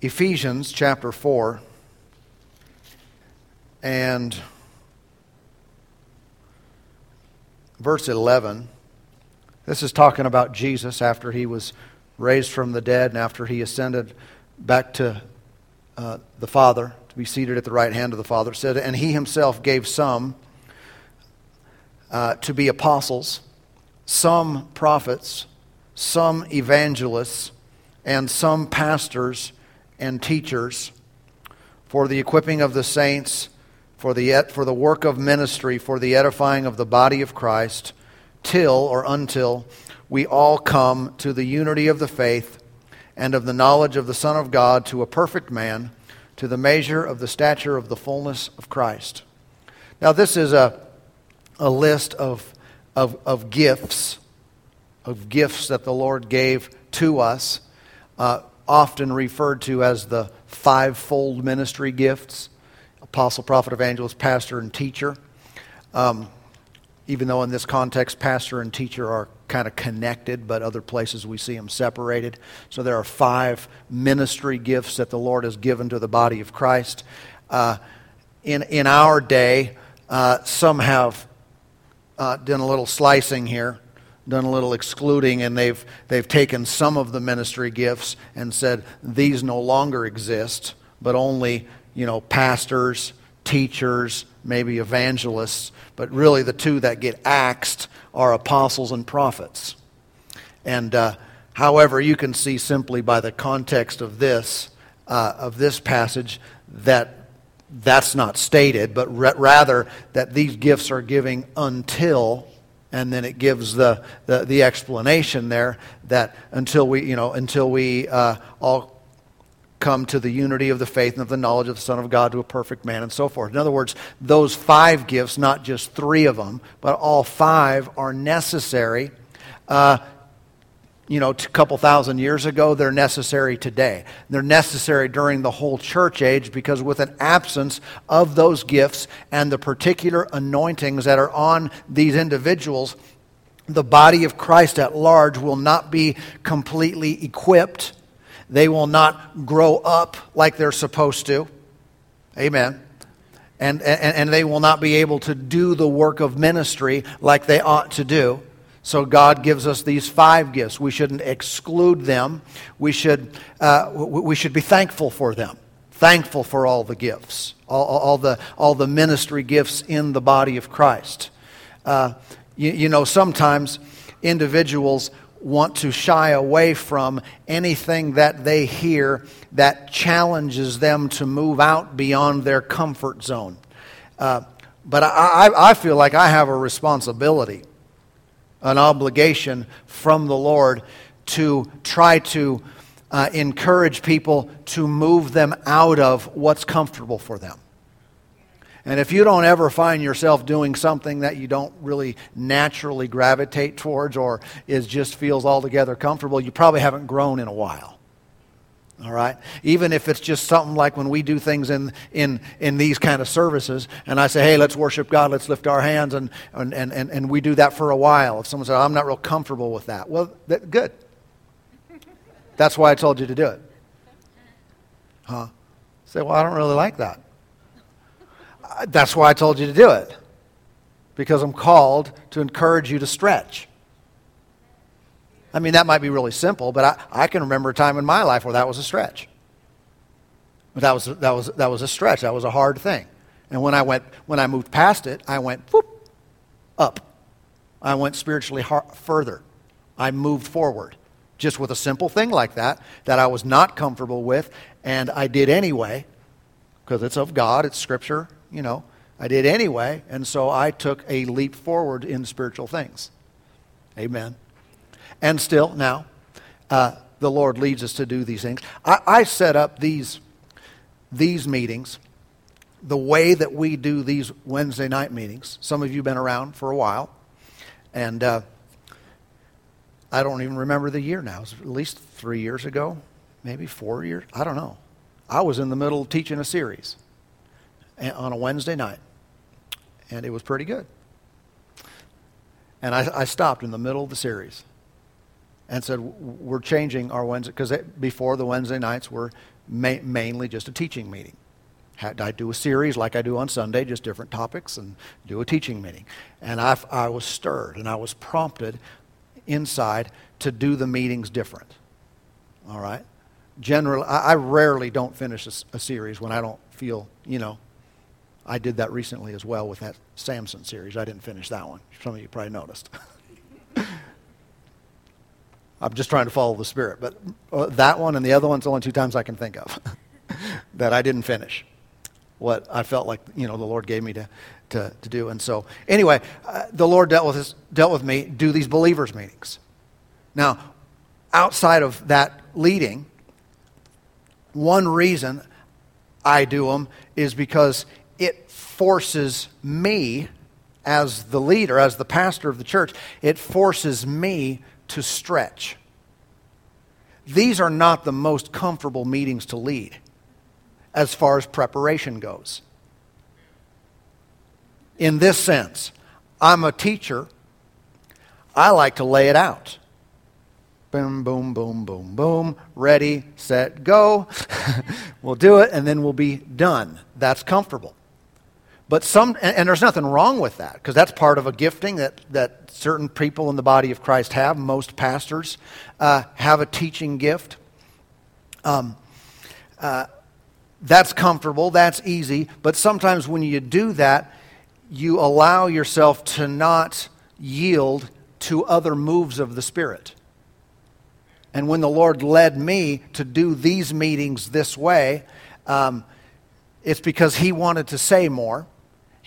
Ephesians chapter 4 and verse 11. This is talking about Jesus after he was raised from the dead and after he ascended back to uh, the Father to be seated at the right hand of the Father. It said, And he himself gave some uh, to be apostles, some prophets, some evangelists, and some pastors and teachers for the equipping of the saints, for the, for the work of ministry, for the edifying of the body of Christ, till or until we all come to the unity of the faith and of the knowledge of the Son of God, to a perfect man, to the measure of the stature of the fullness of Christ. Now, this is a, a list of, of, of gifts, of gifts that the Lord gave to us, uh, often referred to as the fivefold ministry gifts apostle, prophet, evangelist, pastor, and teacher. Um, even though in this context, pastor and teacher are kind of connected, but other places we see them separated. So there are five ministry gifts that the Lord has given to the body of Christ. Uh, in, in our day, uh, some have uh, done a little slicing here, done a little excluding, and they've, they've taken some of the ministry gifts and said these no longer exist, but only you know, pastors, teachers, maybe evangelists, but really the two that get axed are apostles and prophets. And uh, however, you can see simply by the context of this, uh, of this passage, that that's not stated, but re- rather that these gifts are giving until, and then it gives the, the, the explanation there that until we, you know, until we uh, all come to the unity of the faith and of the knowledge of the Son of God to a perfect man and so forth. In other words, those five gifts, not just three of them, but all five are necessary. Uh, you know, a couple thousand years ago, they're necessary today. They're necessary during the whole church age because, with an absence of those gifts and the particular anointings that are on these individuals, the body of Christ at large will not be completely equipped they will not grow up like they're supposed to. Amen. And, and, and they will not be able to do the work of ministry like they ought to do. So God gives us these five gifts. We shouldn't exclude them. We should, uh, we should be thankful for them. Thankful for all the gifts, all, all, the, all the ministry gifts in the body of Christ. Uh, you, you know, sometimes individuals want to shy away from anything that they hear that challenges them to move out beyond their comfort zone. Uh, but I, I feel like I have a responsibility, an obligation from the Lord to try to uh, encourage people to move them out of what's comfortable for them. And if you don't ever find yourself doing something that you don't really naturally gravitate towards or is just feels altogether comfortable, you probably haven't grown in a while. All right? Even if it's just something like when we do things in, in, in these kind of services, and I say, hey, let's worship God, let's lift our hands, and, and, and, and we do that for a while. If someone says, I'm not real comfortable with that, well, that, good. That's why I told you to do it. Huh? Say, well, I don't really like that uh, that's why I told you to do it. Because I'm called to encourage you to stretch. I mean, that might be really simple, but I, I can remember a time in my life where that was a stretch. That was, that, was, that was a stretch. That was a hard thing. And when I, went, when I moved past it, I went whoop, up. I went spiritually har- further. I moved forward. Just with a simple thing like that, that I was not comfortable with, and I did anyway, because it's of God, it's Scripture, you know, I did anyway, and so I took a leap forward in spiritual things. Amen. And still, now, uh, the Lord leads us to do these things. I, I, set up these, these meetings the way that we do these Wednesday night meetings. Some of you have been around for a while, and uh, I don't even remember the year now. It was at least three years ago, maybe four years. I don't know. I was in the middle of teaching a series on a Wednesday night, and it was pretty good. And I, I stopped in the middle of the series and said, "We're changing our Wednesday because before the Wednesday nights were ma- mainly just a teaching meeting. I do a series like I do on Sunday, just different topics, and do a teaching meeting. And I, I was stirred and I was prompted inside to do the meetings different. All right? Generally, I, I rarely don't finish a, a series when I don't feel, you know, I did that recently as well with that Samson series. I didn't finish that one. Some of you probably noticed. I'm just trying to follow the Spirit. But uh, that one and the other one's the only two times I can think of that I didn't finish what I felt like you know the Lord gave me to, to, to do. And so, anyway, uh, the Lord dealt with, dealt with me, do these believers' meetings. Now, outside of that leading, one reason I do them is because it forces me as the leader, as the pastor of the church, it forces me to stretch. These are not the most comfortable meetings to lead as far as preparation goes. In this sense, I'm a teacher. I like to lay it out. Boom, boom, boom, boom, boom. Ready, set, go. we'll do it, and then we'll be done. That's comfortable. But some, and, and there's nothing wrong with that, because that's part of a gifting that, that certain people in the body of Christ have. Most pastors uh, have a teaching gift. Um, uh, that's comfortable, that's easy, but sometimes when you do that, you allow yourself to not yield to other moves of the Spirit. And when the Lord led me to do these meetings this way, um, it's because He wanted to say more.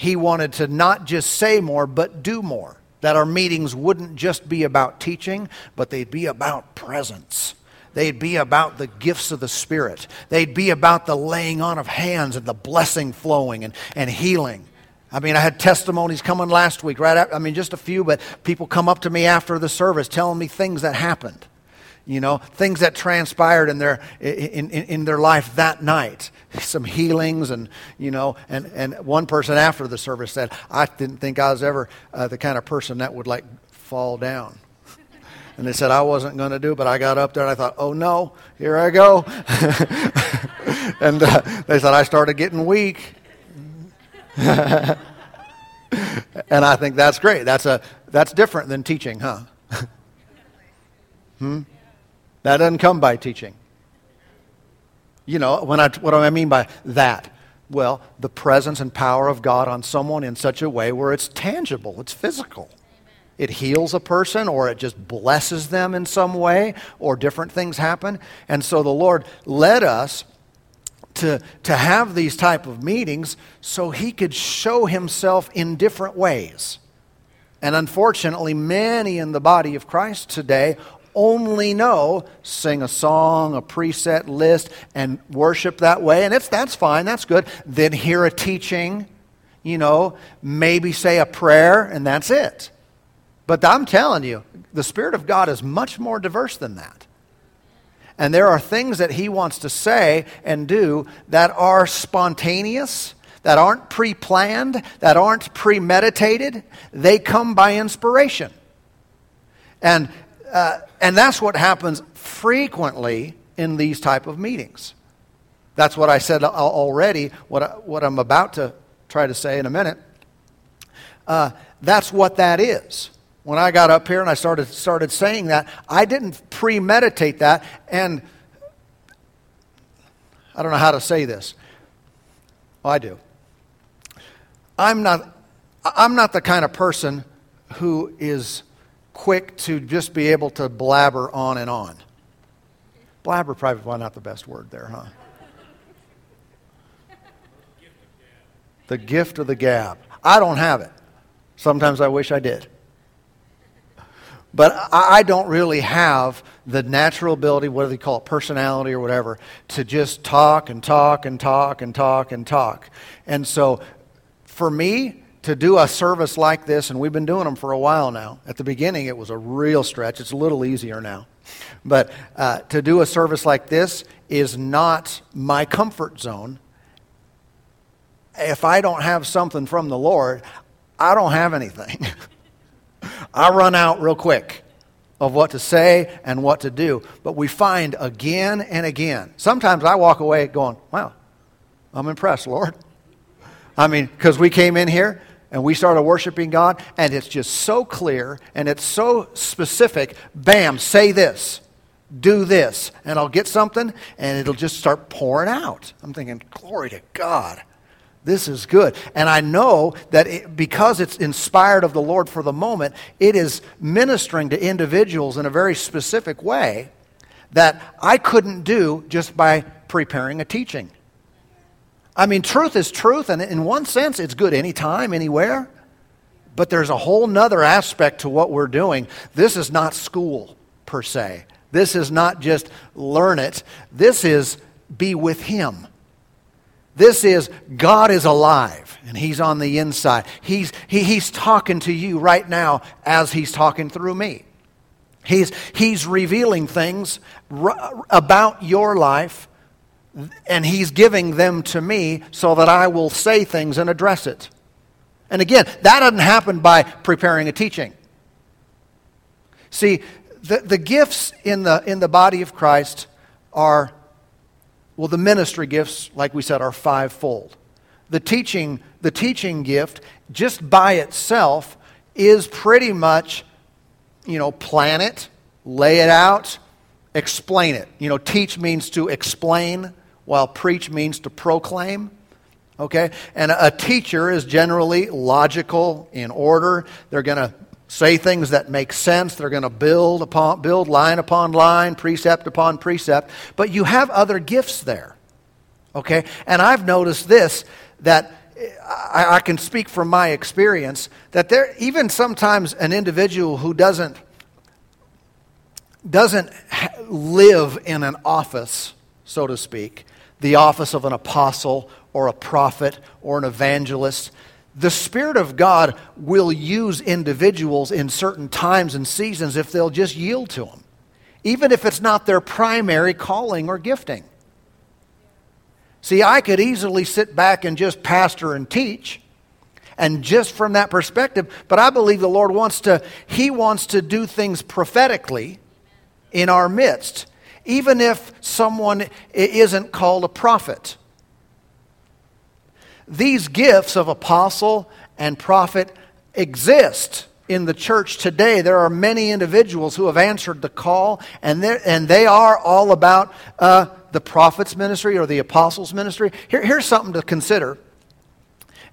He wanted to not just say more, but do more. That our meetings wouldn't just be about teaching, but they'd be about presence. They'd be about the gifts of the Spirit. They'd be about the laying on of hands and the blessing flowing and, and healing. I mean, I had testimonies coming last week, right? I mean, just a few, but people come up to me after the service telling me things that happened you know, things that transpired in their, in, in, in, their life that night. Some healings, and, you know, and, and one person after the service said, I didn't think I was ever uh, the kind of person that would like fall down. And they said I wasn't going to do it, but I got up there and I thought, oh no, here I go. and uh, they said I started getting weak. and I think that's great. That's, a, that's different than teaching, huh? hmm? That doesn't come by teaching. You know, when I, what do I mean by that? Well, the presence and power of God on someone in such a way where it's tangible, it's physical. It heals a person or it just blesses them in some way or different things happen. And so the Lord led us to, to have these type of meetings so he could show himself in different ways. And unfortunately, many in the body of Christ today only know sing a song, a preset list, and worship that way, and if that's fine, that's good. Then hear a teaching, you know, maybe say a prayer, and that's it. But I'm telling you, the Spirit of God is much more diverse than that. And there are things that He wants to say and do that are spontaneous, that aren't pre planned, that aren't premeditated. They come by inspiration. And uh, and that's what happens frequently in these type of meetings. That's what I said already, what, I, what I'm about to try to say in a minute. Uh, that's what that is. When I got up here and I started, started saying that, I didn't premeditate that. And I don't know how to say this. I do. I'm not, I'm not the kind of person who is quick to just be able to blabber on and on. Blabber probably well, not the best word there, huh? The gift of the gab. I don't have it. Sometimes I wish I did. But I don't really have the natural ability, what do they call it, personality or whatever, to just talk and talk and talk and talk and talk. And so for me, to do a service like this, and we've been doing them for a while now. At the beginning, it was a real stretch. It's a little easier now. But uh, to do a service like this is not my comfort zone. If I don't have something from the Lord, I don't have anything. I run out real quick. of what to say and what to do. But we find again and again. Sometimes I walk away going, wow, I'm impressed, Lord. I mean, because we came in here and we started worshiping God, and it's just so clear and it's so specific. Bam, say this, do this, and I'll get something, and it'll just start pouring out. I'm thinking, glory to God. This is good. And I know that it, because it's inspired of the Lord for the moment, it is ministering to individuals in a very specific way that I couldn't do just by preparing a teaching. I mean, truth is truth, and in one sense, it's good anytime, anywhere. But there's a whole nother aspect to what we're doing. This is not school, per se. This is not just learn it. This is be with Him. This is God is alive and He's on the inside. He's, he, he's talking to you right now as He's talking through me. He's, he's revealing things r- about your life and He's giving them to me so that I will say things and address it. And again, that doesn't happen by preparing a teaching. See, the, the gifts in the, in the body of Christ are well, the ministry gifts, like we said, are fivefold. The teaching, the teaching gift, just by itself, is pretty much, you know, plan it, lay it out, explain it. You know, teach means to explain, while preach means to proclaim. Okay? And a teacher is generally logical, in order. They're going to say things that make sense. They're going to build upon build line upon line, precept upon precept. But you have other gifts there. Okay? And I've noticed this that eh, I, I can speak from my experience that there even sometimes an individual who doesn't doesn't live in an office, so to speak, the office of an apostle or a prophet or an evangelist the Spirit of God will use individuals in certain times and seasons if they'll just yield to Him, even if it's not their primary calling or gifting. See, I could easily sit back and just pastor and teach, and just from that perspective, but I believe the Lord wants to, He wants to do things prophetically in our midst, even if someone isn't called a prophet these gifts of apostle and prophet exist in the church today. There are many individuals who have answered the call, and, and they are all about uh, the prophet's ministry or the apostle's ministry. Here, here's something to consider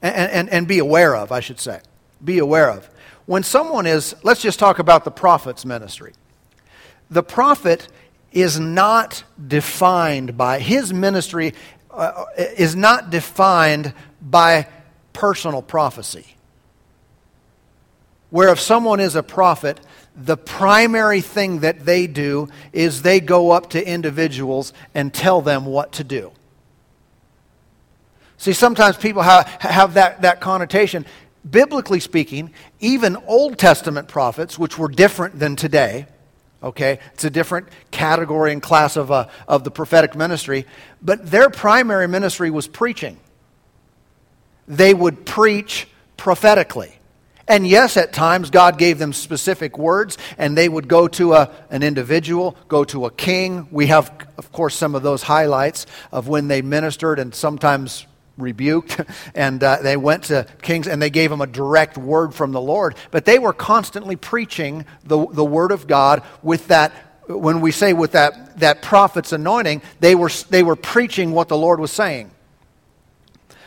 and, and, and be aware of, I should say. Be aware of. When someone is, let's just talk about the prophet's ministry. The prophet is not defined by, his ministry uh, is not defined by personal prophecy. Where if someone is a prophet, the primary thing that they do is they go up to individuals and tell them what to do. See, sometimes people have, have that, that connotation. Biblically speaking, even Old Testament prophets, which were different than today, okay, it's a different category and class of, uh, of the prophetic ministry, but their primary ministry was preaching they would preach prophetically. And yes, at times God gave them specific words, and they would go to a, an individual, go to a king. We have, of course, some of those highlights of when they ministered and sometimes rebuked, and uh, they went to kings and they gave them a direct word from the Lord. But they were constantly preaching the, the word of God with that. When we say with that, that prophet's anointing, they were, they were preaching what the Lord was saying.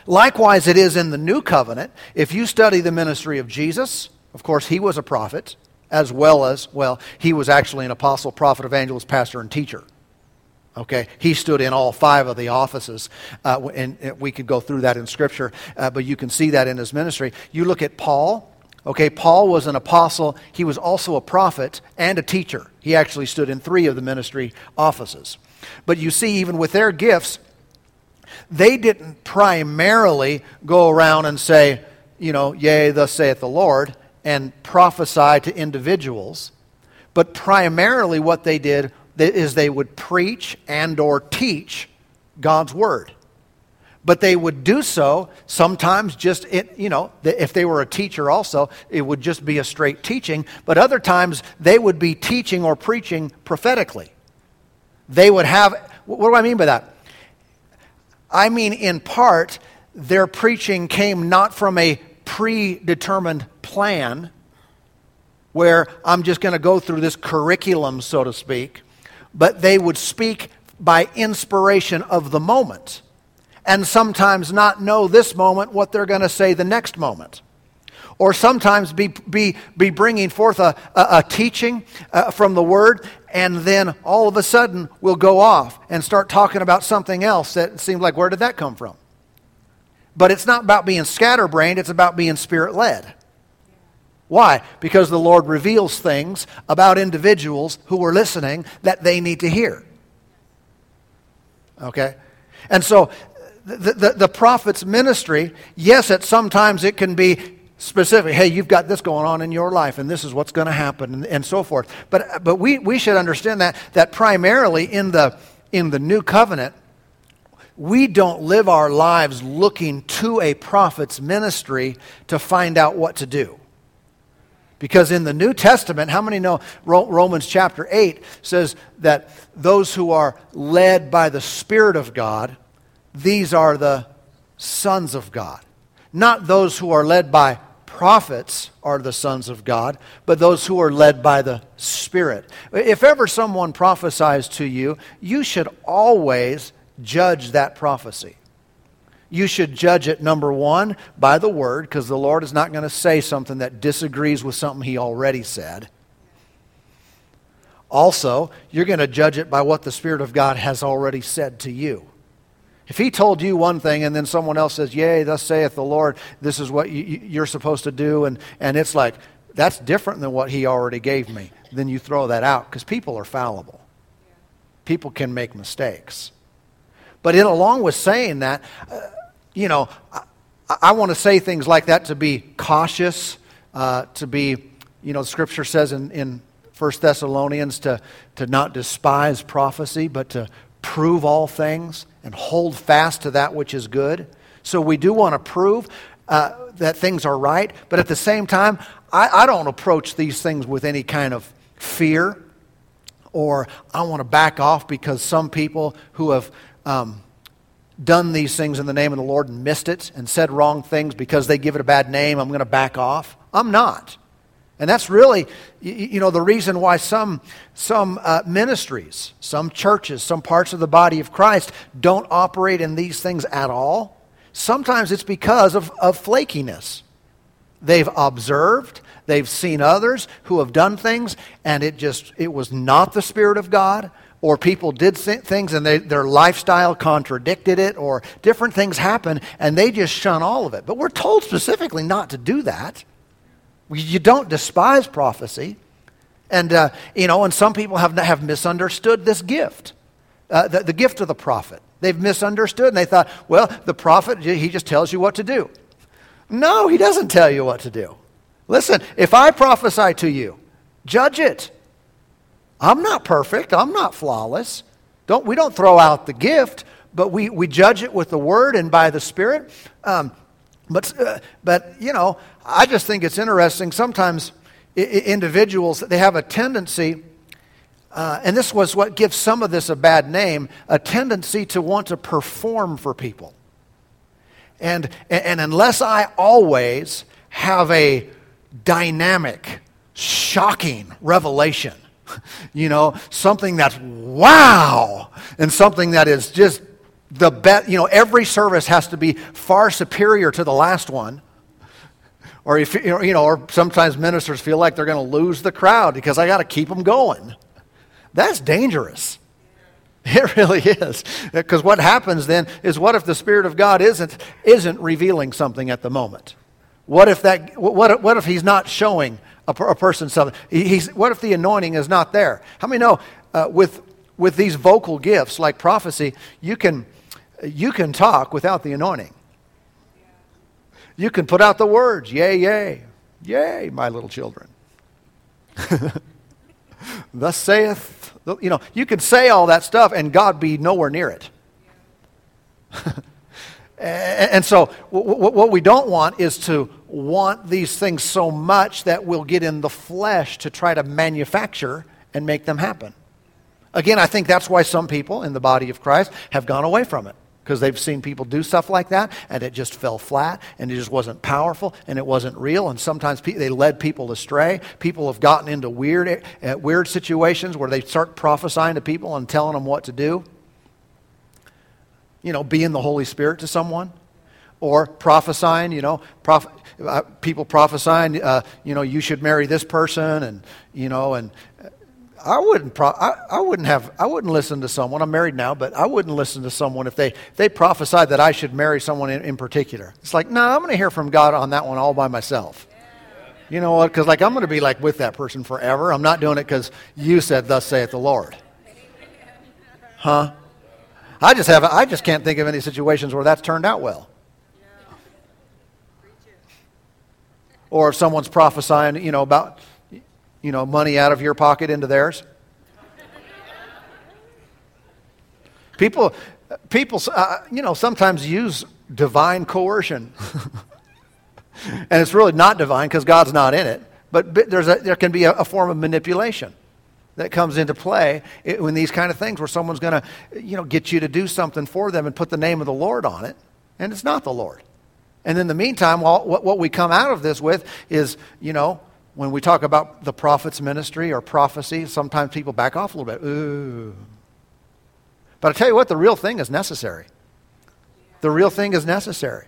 Likewise, it is in the new covenant. If you study the ministry of Jesus, of course, he was a prophet, as well as, well, he was actually an apostle, prophet, evangelist, pastor, and teacher. Okay, he stood in all five of the offices, uh, and we could go through that in Scripture, uh, but you can see that in his ministry. You look at Paul. Okay, Paul was an apostle. He was also a prophet and a teacher. He actually stood in three of the ministry offices. But you see, even with their gifts, they didn't primarily go around and say, you know, yea, thus saith the Lord, and prophesy to individuals. But primarily what they did is they would preach and or teach God's word. But they would do so sometimes just, it, you know, if they were a teacher also, it would just be a straight teaching. But other times they would be teaching or preaching prophetically. They would have, what do I mean by that? I mean, in part, their preaching came not from a predetermined plan where I'm just going to go through this curriculum, so to speak, but they would speak by inspiration of the moment and sometimes not know this moment what they're going to say the next moment. Or sometimes be, be, be bringing forth a, a, a teaching uh, from the Word, and then all of a sudden we'll go off and start talking about something else that seems like, where did that come from? But it's not about being scatterbrained, it's about being spirit led. Why? Because the Lord reveals things about individuals who are listening that they need to hear. Okay? And so the, the, the, prophet's ministry, yes, at sometimes it can be specific. Hey, you've got this going on in your life, and this is what's going to happen, and, and, so forth. But, but we, we should understand that, that primarily in the, in the new covenant, we don't live our lives looking to a prophet's ministry to find out what to do. Because in the New Testament, how many know Romans chapter 8 says that those who are led by the Spirit of God these are the sons of God. Not those who are led by prophets are the sons of God, but those who are led by the Spirit. If ever someone prophesies to you, you should always judge that prophecy. You should judge it, number one, by the Word, because the Lord is not going to say something that disagrees with something He already said. Also, you're going to judge it by what the Spirit of God has already said to you. If he told you one thing and then someone else says, Yea, thus saith the Lord, this is what you, are supposed to do, and, and it's like, that's different than what he already gave me, then you throw that out because people are fallible. People can make mistakes. But in, along with saying that, uh, you know, I, I want to say things like that to be cautious, uh, to be, you know, Scripture says in, in 1 Thessalonians to, to not despise prophecy, but to prove all things and hold fast to that which is good. So we do want to prove uh, that things are right, but at the same time, I, I don't approach these things with any kind of fear or I want to back off because some people who have um, done these things in the name of the Lord and missed it and said wrong things because they give it a bad name, I'm going to back off. I'm not. And that's really, you know, the reason why some, some uh, ministries, some churches, some parts of the body of Christ don't operate in these things at all. Sometimes it's because of, of flakiness. They've observed, they've seen others who have done things, and it just, it was not the Spirit of God, or people did things and they, their lifestyle contradicted it, or different things happen, and they just shun all of it. But we're told specifically not to do that. You don't despise prophecy. And, uh, you know, and some people have, have misunderstood this gift, uh, the, the gift of the prophet. They've misunderstood and they thought, well, the prophet, he just tells you what to do. No, he doesn't tell you what to do. Listen, if I prophesy to you, judge it. I'm not perfect, I'm not flawless. Don't, we don't throw out the gift, but we, we judge it with the word and by the Spirit. Um, but, uh, but, you know, I just think it's interesting. Sometimes I- individuals, they have a tendency, uh, and this was what gives some of this a bad name, a tendency to want to perform for people. And, and unless I always have a dynamic, shocking revelation, you know, something that's wow, and something that is just the best, you know, every service has to be far superior to the last one. Or, if, you know, or sometimes ministers feel like they're going to lose the crowd because I got to keep them going. That's dangerous. It really is. Because what happens then is what if the Spirit of God isn't, isn't revealing something at the moment? What if, that, what, what if He's not showing a, a person something? He's, what if the anointing is not there? How many know uh, with, with these vocal gifts like prophecy, you can, you can talk without the anointing. You can put out the words, yay, yay, yay, my little children. Thus saith, you know, you can say all that stuff and God be nowhere near it. And so, what we don't want is to want these things so much that we'll get in the flesh to try to manufacture and make them happen. Again, I think that's why some people in the body of Christ have gone away from it because they've seen people do stuff like that and it just fell flat and it just wasn't powerful and it wasn't real and sometimes pe- they led people astray people have gotten into weird uh, weird situations where they start prophesying to people and telling them what to do you know being the holy spirit to someone or prophesying you know prof- uh, people prophesying uh, you know you should marry this person and you know and I wouldn't, pro- I, I, wouldn't have, I wouldn't listen to someone. I'm married now, but I wouldn't listen to someone if they, they prophesied that I should marry someone in, in particular. It's like, no, I'm going to hear from God on that one all by myself. You know what? Because like I'm going to be like with that person forever. I'm not doing it because you said, "Thus saith the Lord." Huh? I just have, I just can't think of any situations where that's turned out well. Or if someone's prophesying, you know, about you know, money out of your pocket into theirs? People, people uh, you know, sometimes use divine coercion. and it's really not divine because God's not in it. But there's a, there can be a, a form of manipulation that comes into play in these kind of things where someone's going to, you know, get you to do something for them and put the name of the Lord on it, and it's not the Lord. And in the meantime, what, what we come out of this with is, you know, when we talk about the prophet's ministry or prophecy, sometimes people back off a little bit. Ooh. But I tell you what, the real thing is necessary. The real thing is necessary.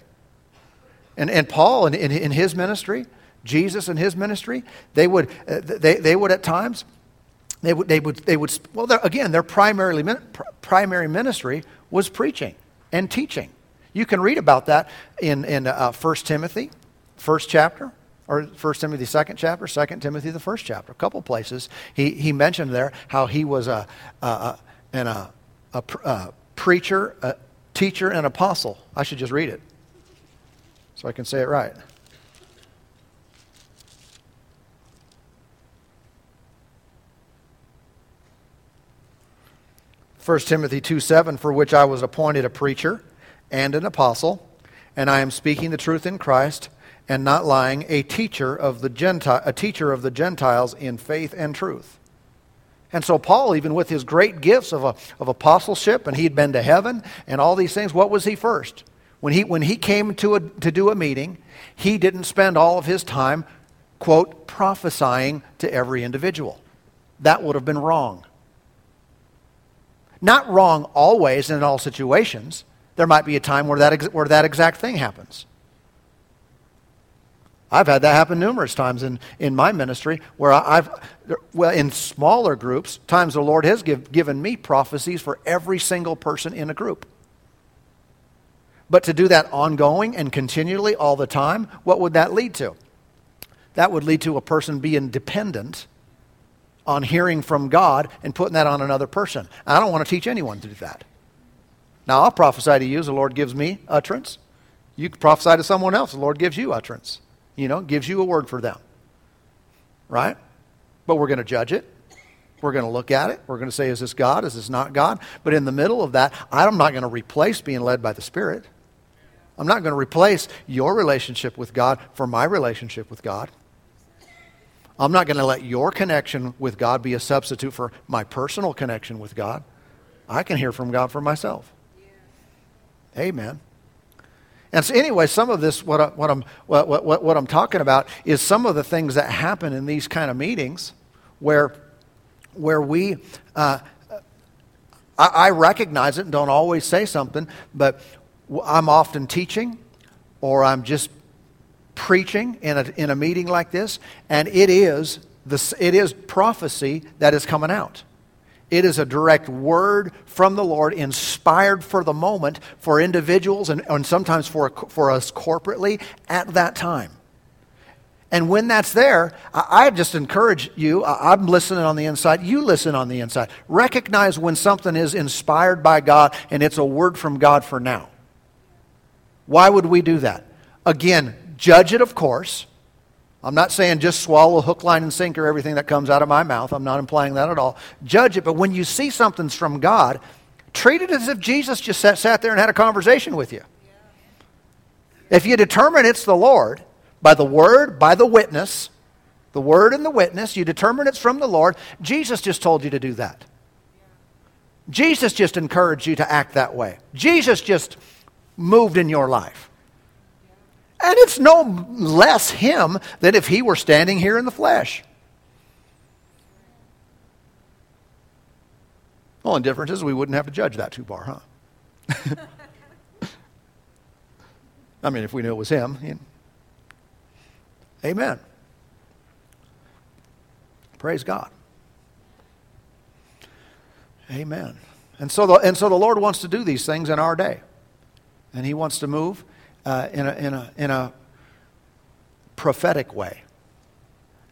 And, and Paul, in, in, in his ministry, Jesus in his ministry, they would, uh, they, they would at times, they would, they would, they would well, again, their primarily, primary ministry was preaching and teaching. You can read about that in, in uh, 1 Timothy, first chapter or 1 Timothy second chapter, 2 Timothy the first chapter, a couple places. He, he mentioned there how he was a, a, a, an, a, a, a preacher, a teacher, and apostle. I should just read it so I can say it right. First Timothy 2 7, for which I was appointed a preacher and an apostle, and I am speaking the truth in Christ and not lying, a teacher of the Gentile, a teacher of the Gentiles in faith and truth. And so Paul, even with his great gifts of, a, of apostleship, and he'd been to heaven and all these things, what was he first? When he, when he came to, a, to do a meeting, he didn't spend all of his time, quote, prophesying to every individual. That would have been wrong. Not wrong always in all situations. There might be a time where that, where that exact thing happens. I've had that happen numerous times in, in my ministry where I've, well, in smaller groups, times the Lord has give, given me prophecies for every single person in a group. But to do that ongoing and continually all the time, what would that lead to? That would lead to a person being dependent on hearing from God and putting that on another person. I don't want to teach anyone to do that. Now, I'll prophesy to you as the Lord gives me utterance. You can prophesy to someone else, the Lord gives you utterance you know, gives you a word for them. Right? But we're going to judge it. We're going to look at it. We're going to say, is this God? Is this not God? But in the middle of that, I'm not going to replace being led by the Spirit. I'm not going to replace your relationship with God for my relationship with God. I'm not going to let your connection with God be a substitute for my personal connection with God. I can hear from God for myself. Amen. And so, anyway, some of this, what, I, what, I'm, what, what, what I'm talking about, is some of the things that happen in these kind of meetings where, where we, uh, I, I recognize it and don't always say something, but I'm often teaching or I'm just preaching in a, in a meeting like this, and it is, the, it is prophecy that is coming out. It is a direct word from the Lord, inspired for the moment for individuals and, and sometimes for, for us corporately at that time. And when that's there, I, I just encourage you, I, I'm listening on the inside, you listen on the inside. Recognize when something is inspired by God and it's a word from God for now. Why would we do that? Again, judge it, of course. I'm not saying just swallow hook, line, and sinker everything that comes out of my mouth. I'm not implying that at all. Judge it, but when you see something's from God, treat it as if Jesus just sat, sat there and had a conversation with you. If you determine it's the Lord by the word, by the witness, the word and the witness, you determine it's from the Lord, Jesus just told you to do that. Jesus just encouraged you to act that way. Jesus just moved in your life. And it's no less him than if he were standing here in the flesh. The only difference is we wouldn't have to judge that too far, huh? I mean, if we knew it was him. You know. Amen. Praise God. Amen. And so, the, and so the Lord wants to do these things in our day. And He wants to move uh, in, a, in, a, in a prophetic way.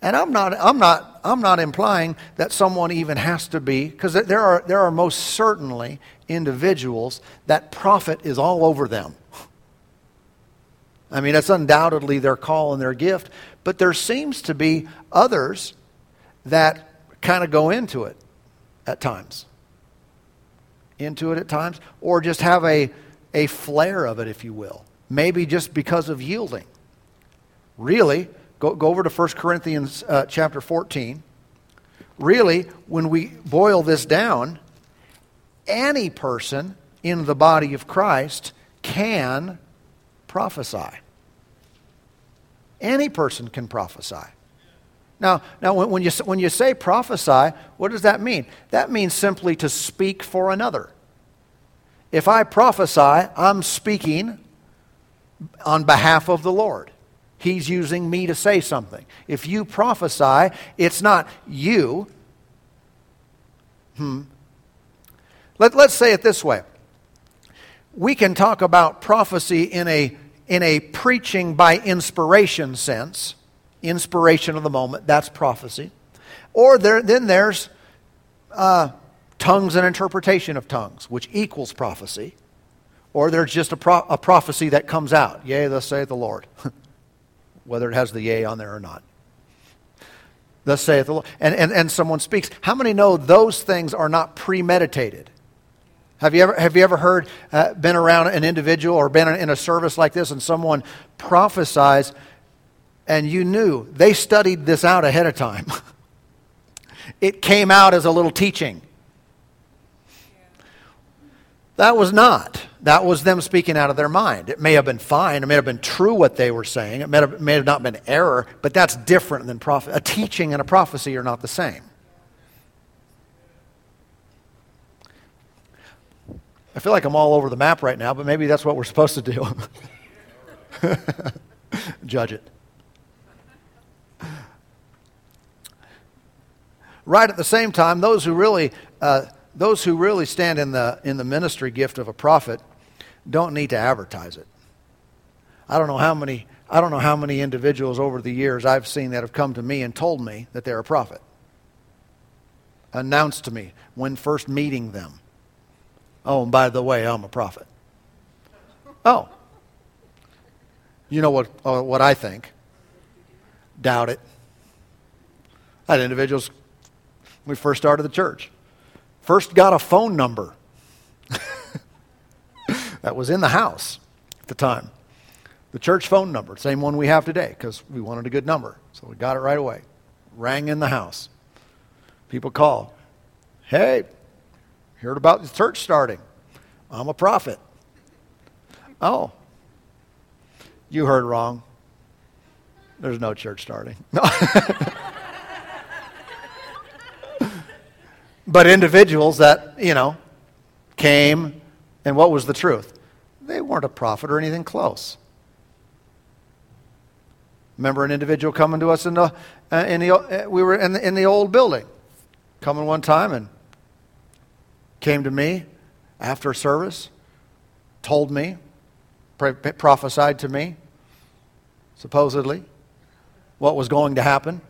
And I'm not, I'm not, I'm not implying that someone even has to be, because there are, there are most certainly individuals that prophet is all over them. I mean, it's undoubtedly their call and their gift, but there seems to be others that kind of go into it at times. Into it at times, or just have a, a flare of it, if you will. Maybe just because of yielding. Really, Go, go over to 1 Corinthians uh, chapter 14. Really, when we boil this down, any person in the body of Christ can prophesy. Any person can prophesy. Now, now when, when, you, when you say prophesy, what does that mean? That means simply to speak for another. If I prophesy, I'm speaking on behalf of the Lord. He's using me to say something. If you prophesy, it's not you. Hmm. Let, let's say it this way. We can talk about prophecy in a, in a preaching by inspiration sense, inspiration of the moment, that's prophecy. Or there, then there's uh, tongues and interpretation of tongues, which equals prophecy. Or there's just a, pro- a prophecy that comes out. Yea, thus saith the Lord. whether it has the yea on there or not. Thus saith the Lord. And, and, and someone speaks. How many know those things are not premeditated? Have you ever, have you ever heard, uh, been around an individual or been in a service like this and someone prophesies and you knew they studied this out ahead of time? it came out as a little teaching. That was not. That was them speaking out of their mind. It may have been fine. It may have been true what they were saying. It may have, may have not been error, but that's different than prophet. A teaching and a prophecy are not the same. I feel like I'm all over the map right now, but maybe that's what we're supposed to do. Judge it. Right at the same time, those who really, uh, those who really stand in the, in the ministry gift of a prophet don't need to advertise it. I don't know how many I don't know how many individuals over the years I've seen that have come to me and told me that they're a prophet. Announced to me when first meeting them. Oh, and by the way, I'm a prophet. Oh. You know what, uh, what I think? Doubt it. I had individuals when we first started the church. First got a phone number that was in the house at the time. The church phone number, same one we have today, because we wanted a good number. So we got it right away. Rang in the house. People call. Hey, heard about the church starting. I'm a prophet. Oh, you heard wrong. There's no church starting. but individuals that, you know, came, and what was the truth? They weren't a prophet or anything close. Remember an individual coming to us in the, uh, in the uh, we were in the, in the old building, coming one time and came to me after service, told me, prophesied to me, supposedly, what was going to happen,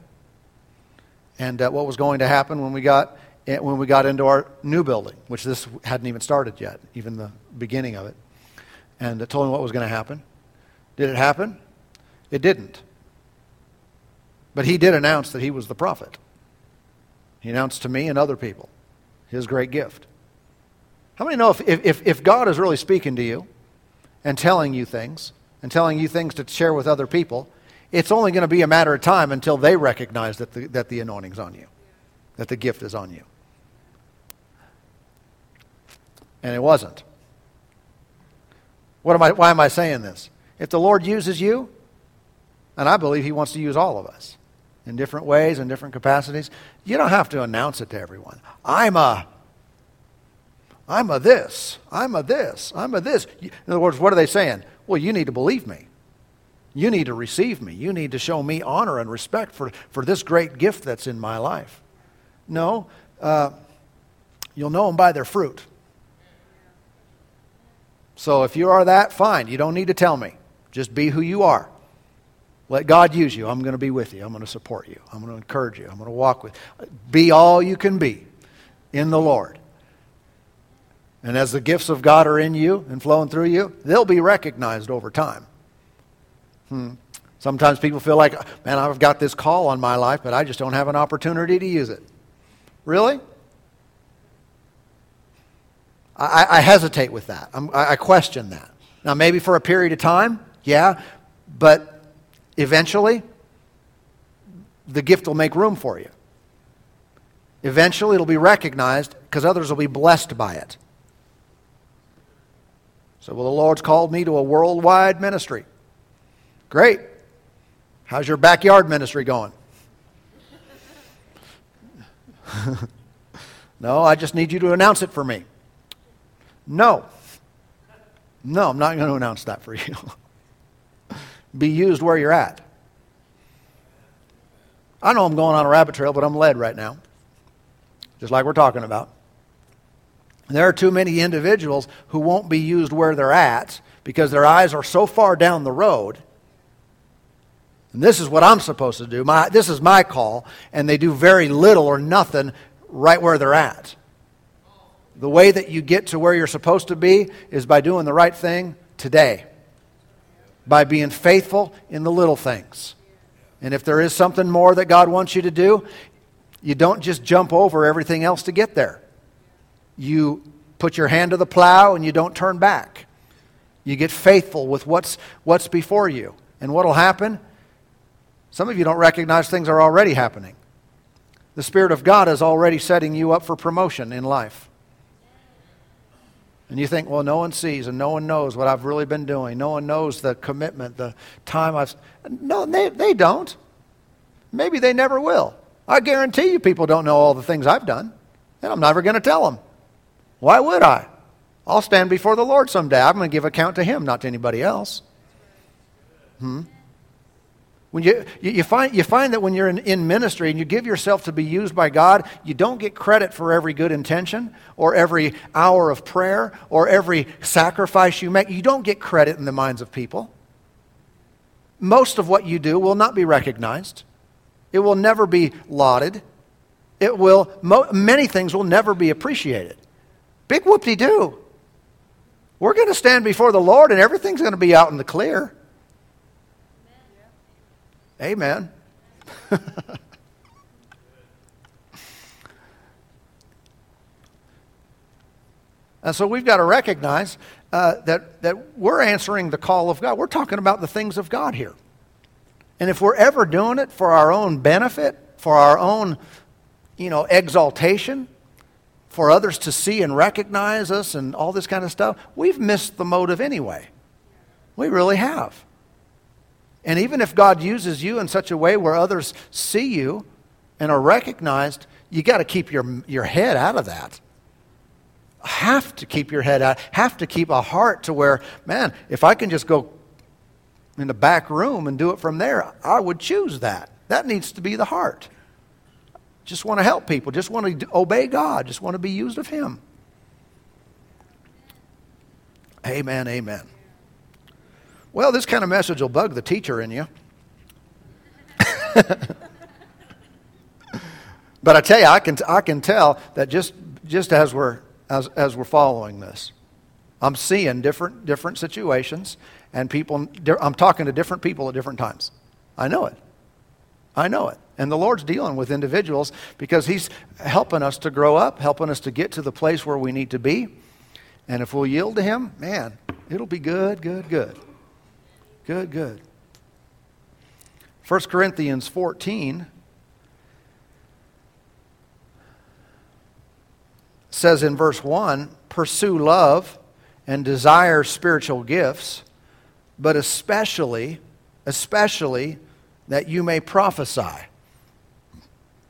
and uh, what was going to happen when we got Eh, when we got into our new building, which this hadn't even started yet, even the beginning of it, and told me what was going to happen. Did it happen? It didn't. But he did announce that he was the prophet. He announced to me and other people his great gift. How many know if, if, if God is really speaking to you and telling you things and telling you things to share with other people, it's only going to be a matter of time until they recognize that the, that the anointing's on you, that the gift is on you. And it wasn't. What am I, why am I saying this? If the Lord uses you, and I believe He wants to use all of us in different ways and different capacities, you don't have to announce it to everyone. I'm a I'm a this, I'm a this, I'm a this. In other words, what are they saying? Well, you need to believe me. You need to receive me. You need to show me honor and respect for, for this great gift that's in my life. No, uh, you'll know them by their fruit. So if you are that, fine. You don't need to tell me. Just be who you are. Let God use you. I'm going to be with you. I'm going to support you. I'm going to encourage you. I'm going to walk with you. Be all you can be in the Lord. And as the gifts of God are in you and flowing through you, they'll be recognized over time. Hmm. Sometimes people feel like, man, I've got this call on my life, but I just don't have an opportunity to use it. Really? I, I hesitate with that. I'm, I question that. Now, maybe for a period of time, yeah, but eventually, the gift will make room for you. Eventually, it'll be recognized because others will be blessed by it. So, well, the Lord's called me to a worldwide ministry. Great. How's your backyard ministry going? no, I just need you to announce it for me. No. No, I'm not going to announce that for you. Be used where you're at. I know I'm going on a rabbit trail, but I'm led right now, just like we're talking about. There are too many individuals who won't be used where they're at because their eyes are so far down the road. And this is what I'm supposed to do. My, this is my call. And they do very little or nothing right where they're at. The way that you get to where you're supposed to be is by doing the right thing today, by being faithful in the little things. And if there is something more that God wants you to do, you don't just jump over everything else to get there you put your hand to the plow and you don't turn back. You get faithful with what's, what's before you. And what will happen? Some of you don't recognize things are already happening. The Spirit of God is already setting you up for promotion in life. And you think, well, no one sees and no one knows what I've really been doing. No one knows the commitment, the time I've. No, they, they don't. Maybe they never will. I guarantee you people don't know all the things I've done, and I'm never going to tell them. Why would I? I'll stand before the Lord someday. I'm going to give account to Him, not to anybody else. Hmm? When you, you, find, you find that when you're in, in ministry and you give yourself to be used by God, you don't get credit for every good intention or every hour of prayer or every sacrifice you make. You don't get credit in the minds of people. Most of what you do will not be recognized, it will never be lauded. It will, mo- many things will never be appreciated. Big whoop de doo. We're going to stand before the Lord and everything's going to be out in the clear. Amen. and so we've got to recognize uh, that, that we're answering the call of God. We're talking about the things of God here. And if we're ever doing it for our own benefit, for our own, you know, exaltation, for others to see and recognize us and all this kind of stuff, we've missed the motive anyway. We really have. And even if God uses you in such a way where others see you and are recognized, you got to keep your, your head out of that. Have to keep your head out, have to keep a heart to where, man, if I can just go in the back room and do it from there, I would choose that. That needs to be the heart. Just want to help people, just want to obey God, just want to be used of Him. Amen, amen. Well, this kind of message will bug the teacher in you. but I tell you, I can, I can tell that just, just as, we're, as, as we're following this, I'm seeing different, different situations and people, I'm talking to different people at different times. I know it. I know it. And the Lord's dealing with individuals because He's helping us to grow up, helping us to get to the place where we need to be. And if we'll yield to Him, man, it'll be good, good, good. Good, good. 1 Corinthians 14 says in verse 1 pursue love and desire spiritual gifts, but especially, especially that you may prophesy.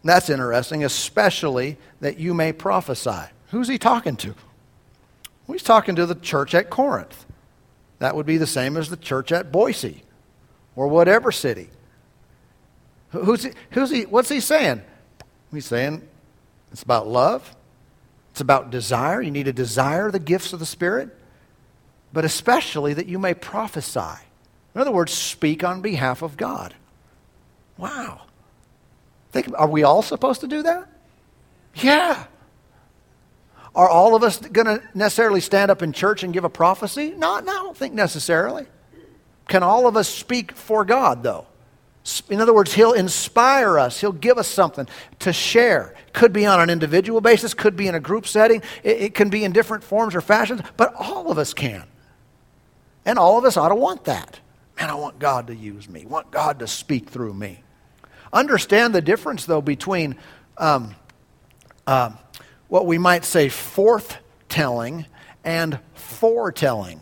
That's interesting, especially that you may prophesy. Who's he talking to? Well, he's talking to the church at Corinth. That would be the same as the church at Boise or whatever city. Who's he, who's he, what's he saying? He's saying it's about love, it's about desire. You need to desire the gifts of the Spirit, but especially that you may prophesy. In other words, speak on behalf of God. Wow. Think, are we all supposed to do that? Yeah. Are all of us going to necessarily stand up in church and give a prophecy? No, no, I don't think necessarily. Can all of us speak for God, though? In other words, He'll inspire us. He'll give us something to share. Could be on an individual basis, could be in a group setting, it, it can be in different forms or fashions, but all of us can. And all of us ought to want that. Man, I want God to use me, I want God to speak through me. Understand the difference, though, between um, uh, what we might say forthtelling and foretelling.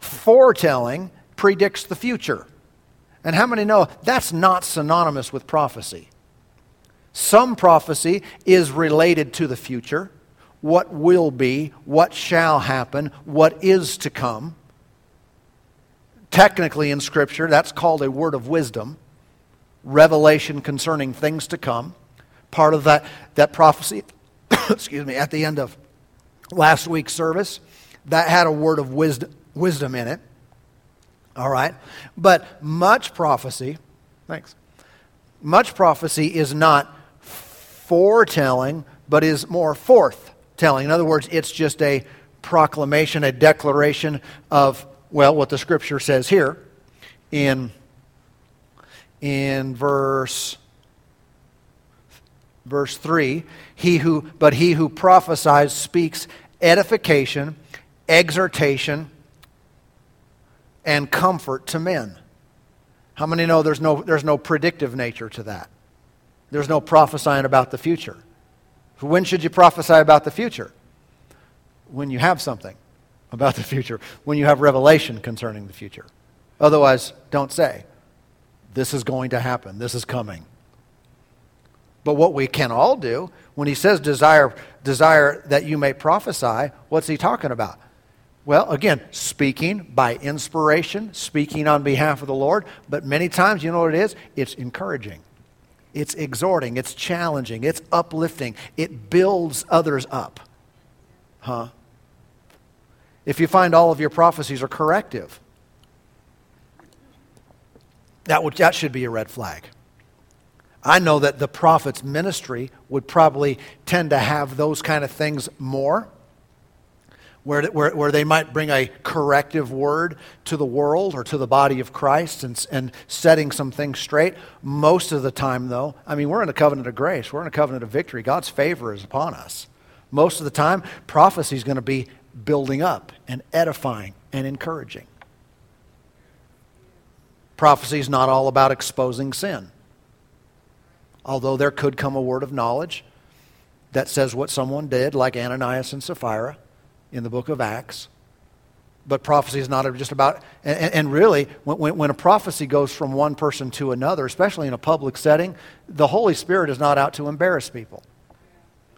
Foretelling predicts the future. And how many know that's not synonymous with prophecy? Some prophecy is related to the future, what will be, what shall happen, what is to come. Technically, in Scripture, that's called a word of wisdom, revelation concerning things to come. Part of that, that prophecy, excuse me, at the end of last week's service, that had a word of wisdom, wisdom in it. All right? But much prophecy, thanks. Much prophecy is not foretelling, but is more forthtelling. In other words, it's just a proclamation, a declaration of, well, what the scripture says here in, in verse verse 3 he who but he who prophesies speaks edification exhortation and comfort to men. How many know there's no, there's no predictive nature to that? There's no prophesying about the future. When should you prophesy about the future? When you have something about the future, when you have revelation concerning the future. Otherwise, don't say, This is going to happen, this is coming. But what we can all do, when he says desire, desire that you may prophesy, what's he talking about? Well, again, speaking by inspiration, speaking on behalf of the Lord, but many times, you know what it is? It's encouraging, it's exhorting, it's challenging, it's uplifting, it builds others up. Huh? If you find all of your prophecies are corrective, that, would, that should be a red flag. I know that the prophet's ministry would probably tend to have those kind of things more where, where, where they might bring a corrective word to the world or to the body of Christ and, and setting some things straight. Most of the time, though, I mean, we're in a covenant of grace, we're in a covenant of victory. God's favor is upon us. Most of the time, prophecy is going to be building up and edifying and encouraging. Prophecy is not all about exposing sin. Although there could come a word of knowledge that says what someone did, like Ananias and Sapphira in the book of Acts. But prophecy is not just about, and, and really, when, when a prophecy goes from one person to another, especially in a public setting, the Holy Spirit is not out to embarrass people.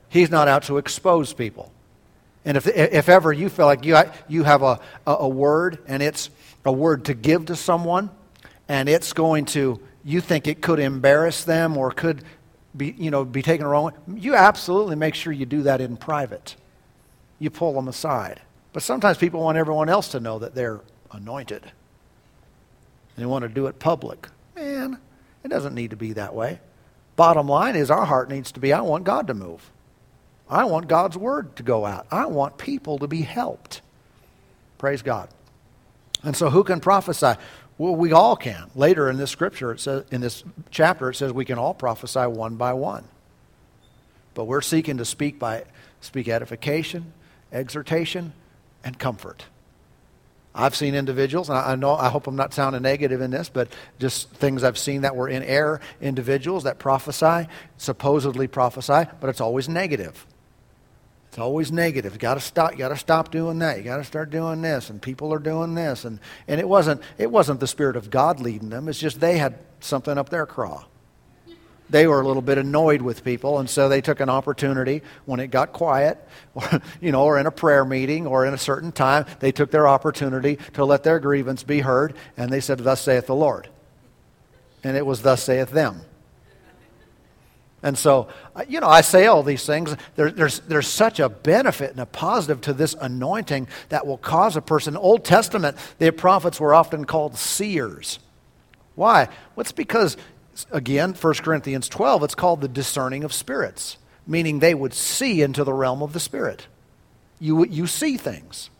He's not out to expose people. And if, if ever you feel like you, you have a, a, a word and it's a word to give to someone, and it's going to, you think it could embarrass them or could be, you know, be taken wrong you absolutely make sure you do that in private you pull them aside. But sometimes people want everyone else to know that they're anointed. They want to do it public. Man, it doesn't need to be that way. Bottom line is our heart needs to be I want God to move. I want God's word to go out. I want people to be helped. Praise God. And so who can prophesy? Well, we all can. Later in this scripture, it says, in this chapter, it says we can all prophesy one by one. But we're seeking to speak by speak edification, exhortation, and comfort. I've seen individuals, and I know I hope I'm not sounding negative in this, but just things I've seen that were in error individuals that prophesy, supposedly prophesy, but it's always negative. It's always negative. You got to stop. You got to stop doing that. You got to start doing this, and people are doing this, and and it wasn't it wasn't the spirit of God leading them. It's just they had something up their craw they were a little bit annoyed with people, and so they took an opportunity when it got quiet, or, you know, or in a prayer meeting or in a certain time, they took their opportunity to let their grievance be heard, and they said, Thus saith the Lord. And it was, Thus saith them. And so, uh, you know, I say all these things. There, there's, there's such a benefit and a positive to this anointing that will cause a person. Old Testament, the prophets were often called seers. Why? Well, it's because again, 1 Corinthians 12, it's called the discerning of spirits, meaning they would see into the realm of the Spirit. You, you see things.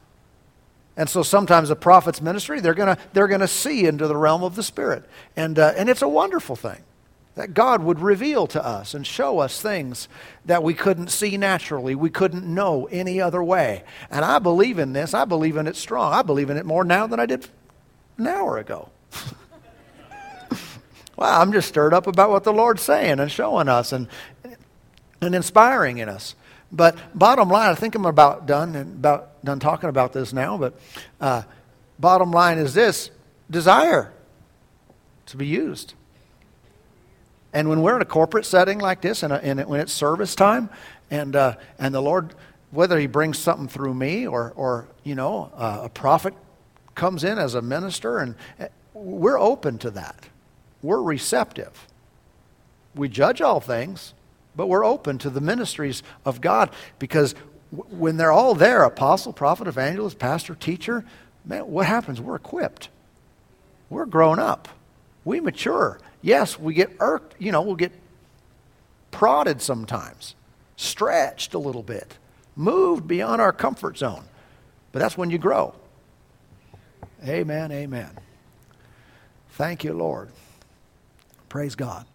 And so sometimes a prophet's ministry, they're going to they're gonna see into the realm of the Spirit. And, uh, and it's a wonderful thing that God would reveal to us and show us things that we couldn't see naturally, we couldn't know any other way. And I believe in this. I believe in it strong. I believe in it more now than I did an hour ago. Wow, I'm just stirred up about what the Lord's saying and showing us and, and inspiring in us. But bottom line, I think I'm about done and about done talking about this now. But uh, bottom line is this: desire to be used. And when we're in a corporate setting like this, and, and when it's service time, and uh, and the Lord, whether He brings something through me or or you know uh, a prophet comes in as a minister, and uh, we're open to that we're receptive. We judge all things, but we're open to the ministries of God because w- when they're all there apostle, prophet, evangelist, pastor, teacher man, what happens? We're equipped. We're grown up. We mature. Yes, we get irked, you know, we'll get prodded sometimes, stretched a little bit, moved beyond our comfort zone. But that's when you grow. Amen, amen. Thank you, Lord. Praise God.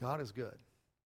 God is good.